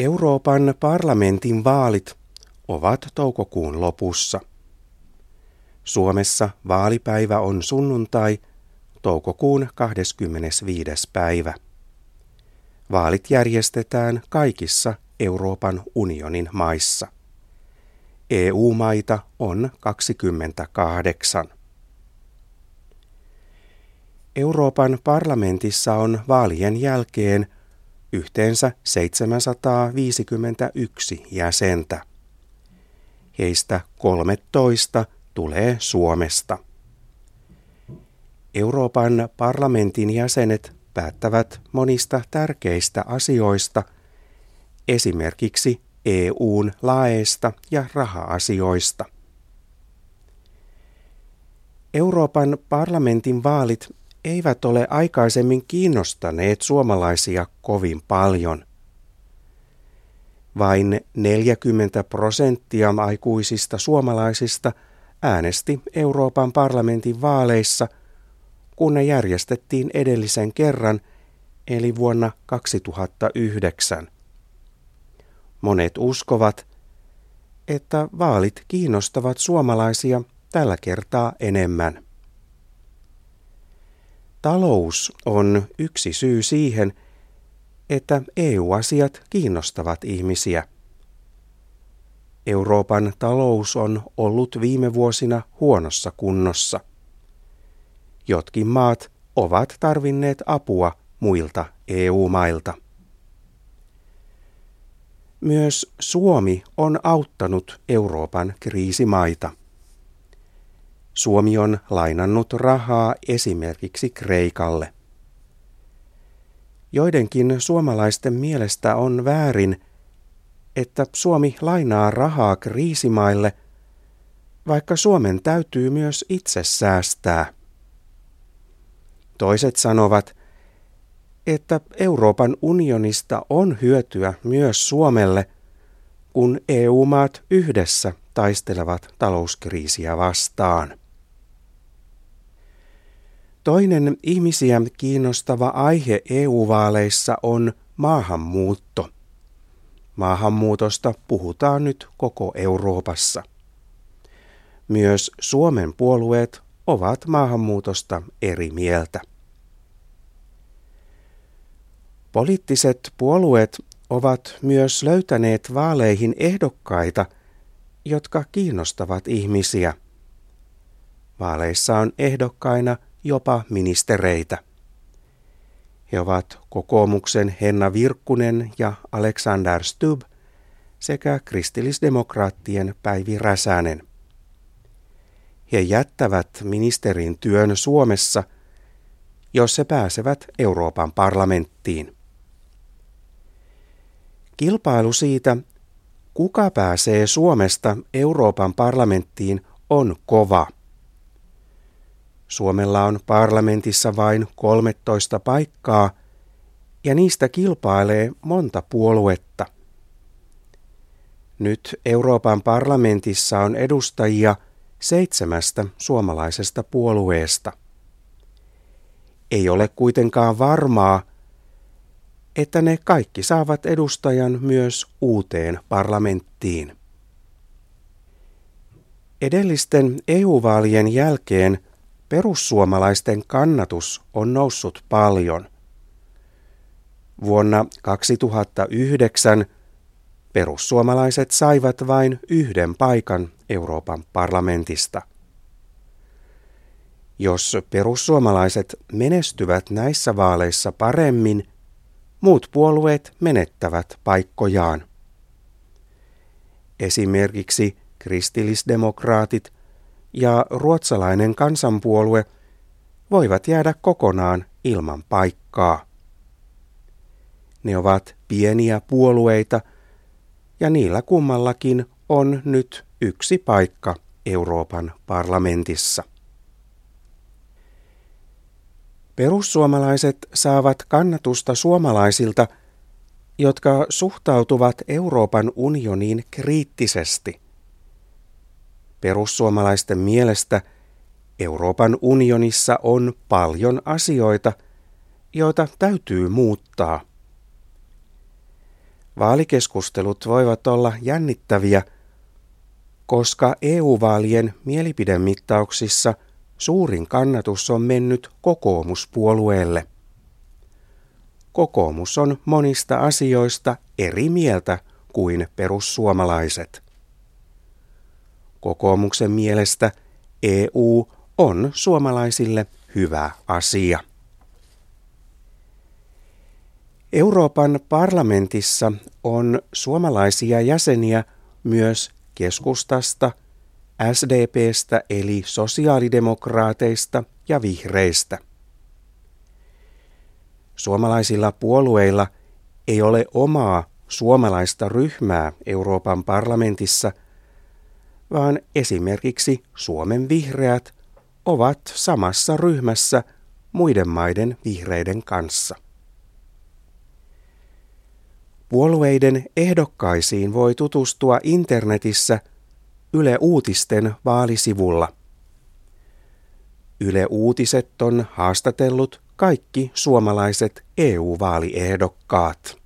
Euroopan parlamentin vaalit ovat toukokuun lopussa. Suomessa vaalipäivä on sunnuntai, toukokuun 25. päivä. Vaalit järjestetään kaikissa Euroopan unionin maissa. EU-maita on 28. Euroopan parlamentissa on vaalien jälkeen yhteensä 751 jäsentä. Heistä 13 tulee Suomesta. Euroopan parlamentin jäsenet päättävät monista tärkeistä asioista, esimerkiksi EUn laeista ja raha-asioista. Euroopan parlamentin vaalit eivät ole aikaisemmin kiinnostaneet suomalaisia kovin paljon. Vain 40 prosenttia aikuisista suomalaisista äänesti Euroopan parlamentin vaaleissa, kun ne järjestettiin edellisen kerran, eli vuonna 2009. Monet uskovat, että vaalit kiinnostavat suomalaisia tällä kertaa enemmän. Talous on yksi syy siihen, että EU-asiat kiinnostavat ihmisiä. Euroopan talous on ollut viime vuosina huonossa kunnossa. Jotkin maat ovat tarvinneet apua muilta EU-mailta. Myös Suomi on auttanut Euroopan kriisimaita. Suomi on lainannut rahaa esimerkiksi Kreikalle. Joidenkin suomalaisten mielestä on väärin, että Suomi lainaa rahaa kriisimaille, vaikka Suomen täytyy myös itse säästää. Toiset sanovat, että Euroopan unionista on hyötyä myös Suomelle, kun EU-maat yhdessä taistelevat talouskriisiä vastaan. Toinen ihmisiä kiinnostava aihe EU-vaaleissa on maahanmuutto. Maahanmuutosta puhutaan nyt koko Euroopassa. Myös Suomen puolueet ovat maahanmuutosta eri mieltä. Poliittiset puolueet ovat myös löytäneet vaaleihin ehdokkaita, jotka kiinnostavat ihmisiä. Vaaleissa on ehdokkaina – jopa ministereitä. He ovat kokoomuksen Henna Virkkunen ja Alexander Stubb sekä kristillisdemokraattien Päivi Räsänen. He jättävät ministerin työn Suomessa, jos he pääsevät Euroopan parlamenttiin. Kilpailu siitä, kuka pääsee Suomesta Euroopan parlamenttiin, on kova. Suomella on parlamentissa vain 13 paikkaa ja niistä kilpailee monta puoluetta. Nyt Euroopan parlamentissa on edustajia seitsemästä suomalaisesta puolueesta. Ei ole kuitenkaan varmaa, että ne kaikki saavat edustajan myös uuteen parlamenttiin. Edellisten EU-vaalien jälkeen – perussuomalaisten kannatus on noussut paljon. Vuonna 2009 perussuomalaiset saivat vain yhden paikan Euroopan parlamentista. Jos perussuomalaiset menestyvät näissä vaaleissa paremmin, muut puolueet menettävät paikkojaan. Esimerkiksi kristillisdemokraatit – ja ruotsalainen kansanpuolue voivat jäädä kokonaan ilman paikkaa. Ne ovat pieniä puolueita ja niillä kummallakin on nyt yksi paikka Euroopan parlamentissa. Perussuomalaiset saavat kannatusta suomalaisilta, jotka suhtautuvat Euroopan unioniin kriittisesti – Perussuomalaisten mielestä Euroopan unionissa on paljon asioita, joita täytyy muuttaa. Vaalikeskustelut voivat olla jännittäviä, koska EU-vaalien mielipidemittauksissa suurin kannatus on mennyt kokoomuspuolueelle. Kokoomus on monista asioista eri mieltä kuin perussuomalaiset. Kokoomuksen mielestä EU on suomalaisille hyvä asia. Euroopan parlamentissa on suomalaisia jäseniä myös keskustasta, SDPstä eli sosiaalidemokraateista ja vihreistä. Suomalaisilla puolueilla ei ole omaa suomalaista ryhmää Euroopan parlamentissa, vaan esimerkiksi Suomen vihreät ovat samassa ryhmässä muiden maiden vihreiden kanssa. Puolueiden ehdokkaisiin voi tutustua internetissä Yle Uutisten vaalisivulla. Yle Uutiset on haastatellut kaikki suomalaiset EU-vaaliehdokkaat.